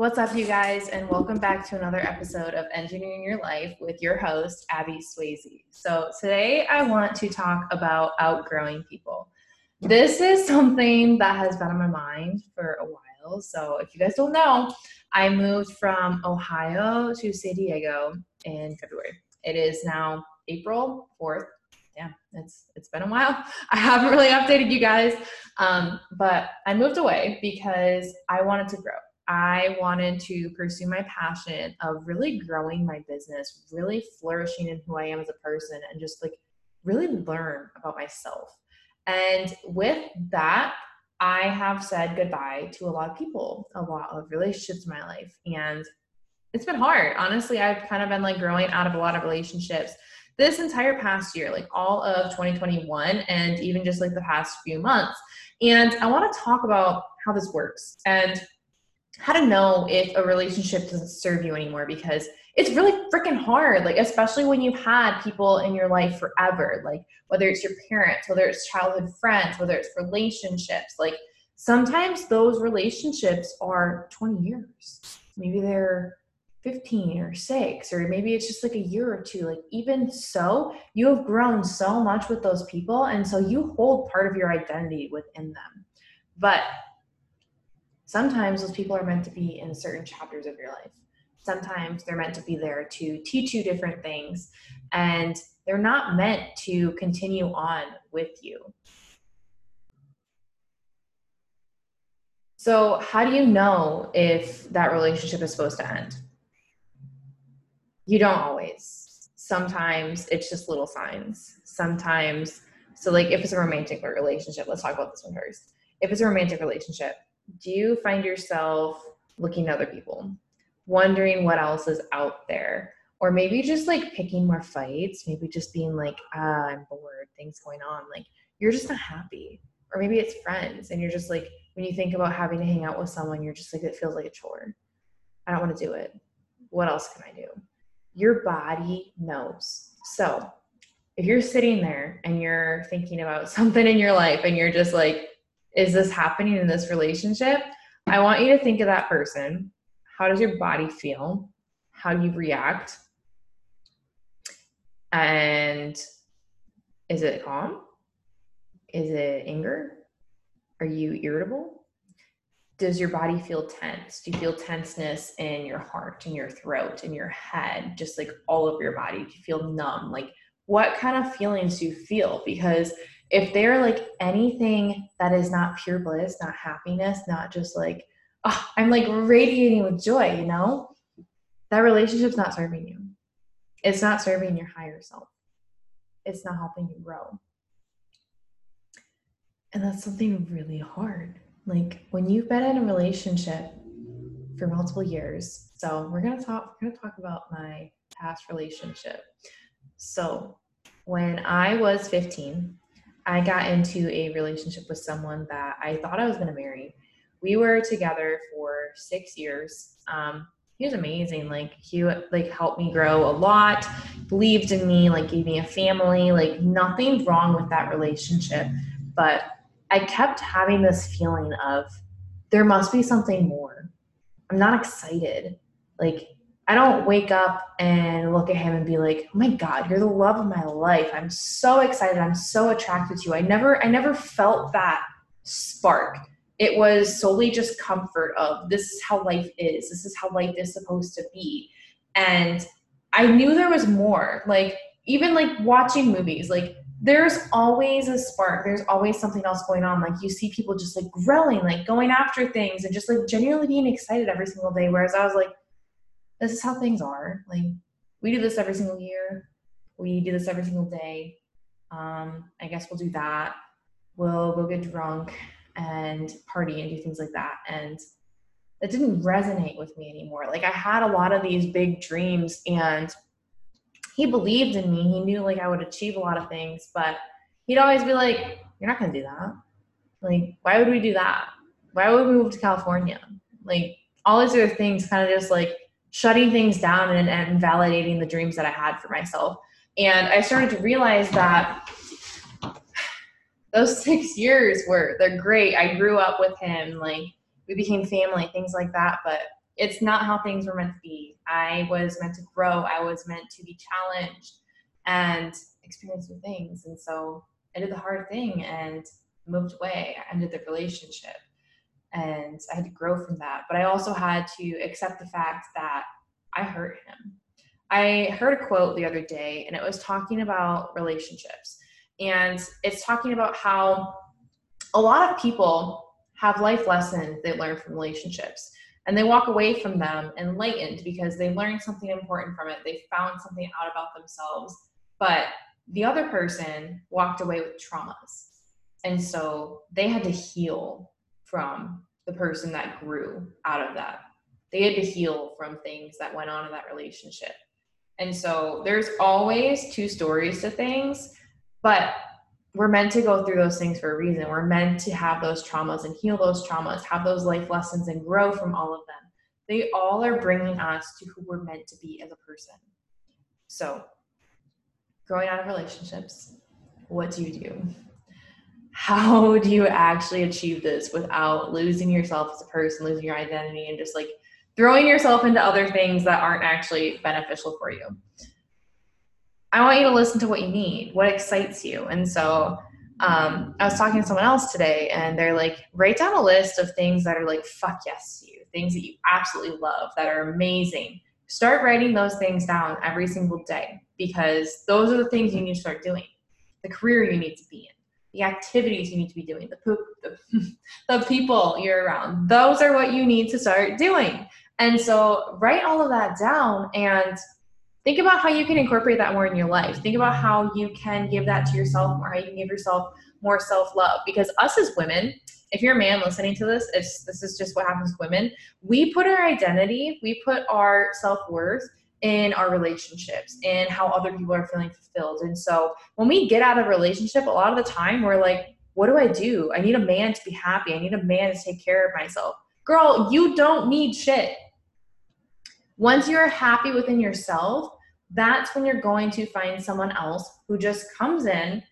What's up, you guys, and welcome back to another episode of Engineering Your Life with your host, Abby Swasey. So, today I want to talk about outgrowing people. This is something that has been on my mind for a while. So, if you guys don't know, I moved from Ohio to San Diego in February. It is now April 4th. Yeah, it's it's been a while. I haven't really updated you guys, um, but I moved away because I wanted to grow. I wanted to pursue my passion of really growing my business, really flourishing in who I am as a person, and just like really learn about myself. And with that, I have said goodbye to a lot of people, a lot of relationships in my life. And it's been hard. Honestly, I've kind of been like growing out of a lot of relationships this entire past year, like all of 2021, and even just like the past few months. And I want to talk about how this works and how to know if a relationship doesn't serve you anymore because it's really freaking hard like especially when you've had people in your life forever like whether it's your parents whether it's childhood friends whether it's relationships like sometimes those relationships are 20 years. Maybe they're 15 or 6 or maybe it's just like a year or two like even so you have grown so much with those people and so you hold part of your identity within them. But sometimes those people are meant to be in certain chapters of your life sometimes they're meant to be there to teach you different things and they're not meant to continue on with you so how do you know if that relationship is supposed to end you don't always. Sometimes it's just little signs. Sometimes, so like if it's a romantic relationship, let's talk about this one first. If it's a romantic relationship, do you find yourself looking at other people, wondering what else is out there? Or maybe just like picking more fights, maybe just being like, ah, I'm bored, things going on. Like you're just not happy. Or maybe it's friends and you're just like, when you think about having to hang out with someone, you're just like, it feels like a chore. I don't want to do it. What else can I do? your body knows. So if you're sitting there and you're thinking about something in your life and you're just like, is this happening in this relationship? I want you to think of that person. How does your body feel? How do you react? And is it calm? Is it anger? Are you irritable? does your body feel tense? Do you feel tenseness in your heart, in your throat, in your head, just like all over your body? Do you feel numb? Like, what kind of feelings do you feel? Because if they're like anything that is not pure bliss, not happiness, not just like, oh, I'm like radiating with joy, you know, that relationship's not serving you. It's not serving your higher self. It's not helping you grow. And that's something really hard like when you've been in a relationship for multiple years so we're to talk we're to talk about my past relationship so when i was 15 i got into a relationship with someone that i thought i was going to marry we were together for six years um, he was amazing like he like helped me grow a lot believed in me like gave me a family like nothing wrong with that relationship but I kept having this feeling of there must be something more. I'm not excited. Like, I don't wake up and look at him and be like, "Oh my god, you're the love of my life. I'm so excited. I'm so attracted to you." I never I never felt that spark. It was solely just comfort of this is how life is. This is how life is supposed to be. And I knew there was more. Like even like watching movies, like there's always a spark there's always something else going on like you see people just like growing like going after things and just like genuinely being excited every single day whereas i was like this is how things are like we do this every single year we do this every single day um i guess we'll do that we'll go get drunk and party and do things like that and it didn't resonate with me anymore like i had a lot of these big dreams and he believed in me. He knew like I would achieve a lot of things, but he'd always be like, You're not gonna do that. Like, why would we do that? Why would we move to California? Like all these other things kind of just like shutting things down and, and validating the dreams that I had for myself. And I started to realize that those six years were they're great. I grew up with him, like we became family, things like that. But it's not how things were meant to be. I was meant to grow, I was meant to be challenged and experience new things. And so I did the hard thing and moved away. I ended the relationship and I had to grow from that. But I also had to accept the fact that I hurt him. I heard a quote the other day and it was talking about relationships. And it's talking about how a lot of people have life lessons they learn from relationships and they walk away from them enlightened because they learned something important from it. They found something out about themselves. But the other person walked away with traumas. And so they had to heal from the person that grew out of that. They had to heal from things that went on in that relationship. And so there's always two stories to things, but we're meant to go through those things for a reason. We're meant to have those traumas and heal those traumas, have those life lessons and grow from all of them. They all are bringing us to who we're meant to be as a person. So, growing out of relationships, what do you do? How do you actually achieve this without losing yourself as a person, losing your identity, and just like throwing yourself into other things that aren't actually beneficial for you? I want you to listen to what you need, what excites you. And so um, I was talking to someone else today, and they're like, write down a list of things that are like, fuck yes to you, things that you absolutely love, that are amazing. Start writing those things down every single day because those are the things you need to start doing. The career you need to be in, the activities you need to be doing, the poop, the, the people you're around. Those are what you need to start doing. And so write all of that down and think about how you can incorporate that more in your life. Think about how you can give that to yourself more, how you can give yourself more self love. Because us as women, if you're a man listening to this, it's, this is just what happens with women. We put our identity, we put our self worth in our relationships and how other people are feeling fulfilled. And so when we get out of relationship, a lot of the time we're like, what do I do? I need a man to be happy. I need a man to take care of myself. Girl, you don't need shit. Once you're happy within yourself, that's when you're going to find someone else who just comes in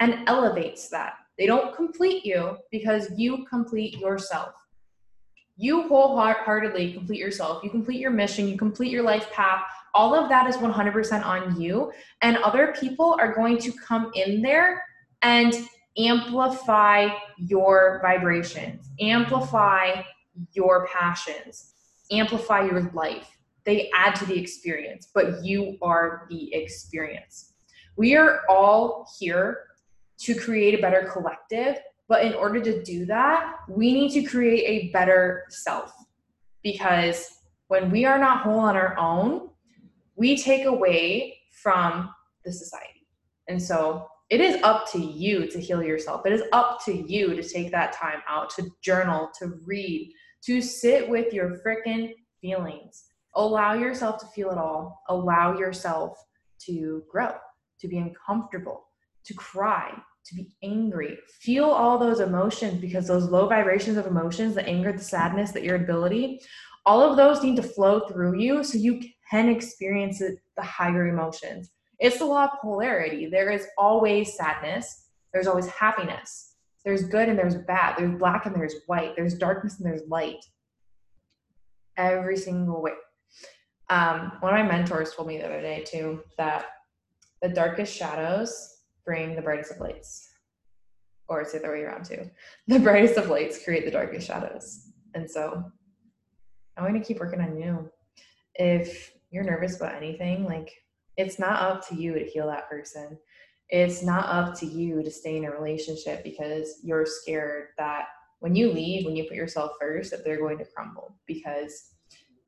and elevates that. They don't complete you because you complete yourself. You wholeheartedly complete yourself. You complete your mission, you complete your life path. All of that is 100% on you. And other people are going to come in there and amplify your vibrations, amplify your passions, amplify your life they add to the experience, but you are the experience. We are all here to create a better collective, but in order to do that, we need to create a better self. Because when we are not whole on our own, we take away from the society. And so it is up to you to heal yourself. It is up to you to take that time out to journal, to read, to sit with your freaking feelings Allow yourself to feel it all. Allow yourself to grow, to be uncomfortable, to cry, to be angry. Feel all those emotions because those low vibrations of emotions, the anger, the sadness, the irritability, all of those need to flow through you so you can experience the higher emotions. It's the law of polarity. There is always sadness, there's always happiness. There's good and there's bad. There's black and there's white. There's darkness and there's light. Every single way. Um, one of my mentors told me the other day too that the darkest shadows bring the brightest of lights. Or it's the other way around too. The brightest of lights create the darkest shadows. And so I'm going to keep working on you. If you're nervous about anything, like it's not up to you to heal that person. It's not up to you to stay in a relationship because you're scared that when you leave, when you put yourself first, that they're going to crumble because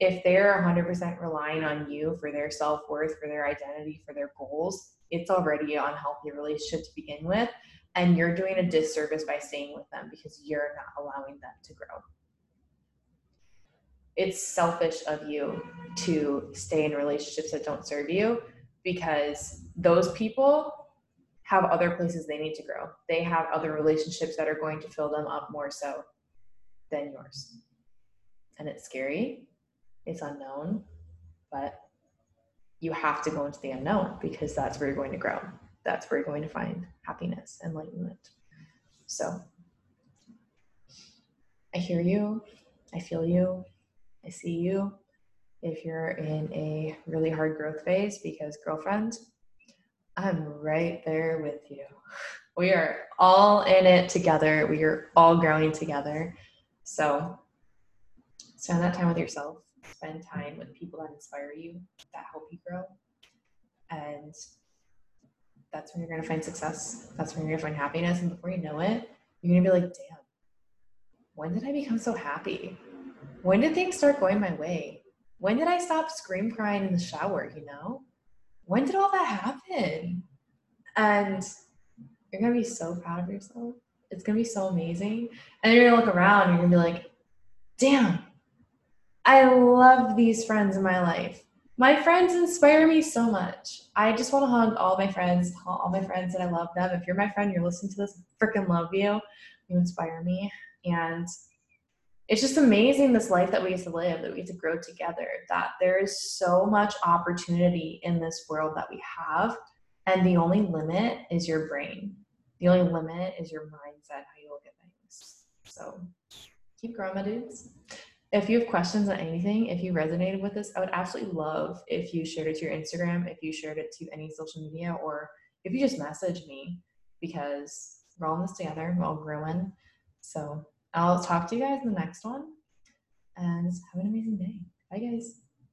if they're 100% relying on you for their self-worth for their identity for their goals it's already an unhealthy relationship to begin with and you're doing a disservice by staying with them because you're not allowing them to grow. It's selfish of you to stay in relationships that don't serve you because those people have other places they need to grow. They have other relationships that are going to fill them up more so than yours. And it's scary. It's unknown, but you have to go into the unknown because that's where you're going to grow. That's where you're going to find happiness, enlightenment. So I hear you, I feel you, I see you. If you're in a really hard growth phase, because girlfriend, I'm right there with you. We are all in it together. We are all growing together. So spend that time with yourself. Spend time with people that inspire you, that help you grow. And that's when you're going to find success. That's when you're going to find happiness. And before you know it, you're going to be like, damn, when did I become so happy? When did things start going my way? When did I stop scream crying in the shower? You know, when did all that happen? And you're going to be so proud of yourself. It's going to be so amazing. And then you're going to look around and you're going to be like, damn, I love these friends in my life my friends inspire me so much. I just want to hug all my friends, all my friends that I love them. If you're my friend, you're listening to this, freaking love you. You inspire me. And it's just amazing this life that we get to live, that we get to grow together, that there is so much opportunity in this world that we have. And the only limit is your brain. The only limit is your mindset, how you look at things. So keep growing, my dudes if you have questions on anything, if you resonated with this, I would absolutely love if you shared it to your Instagram, if you shared it to any social media, or if you just message me because we're all in this together, we're all growing. So I'll talk to you guys in the next one and have an amazing day. Bye, guys.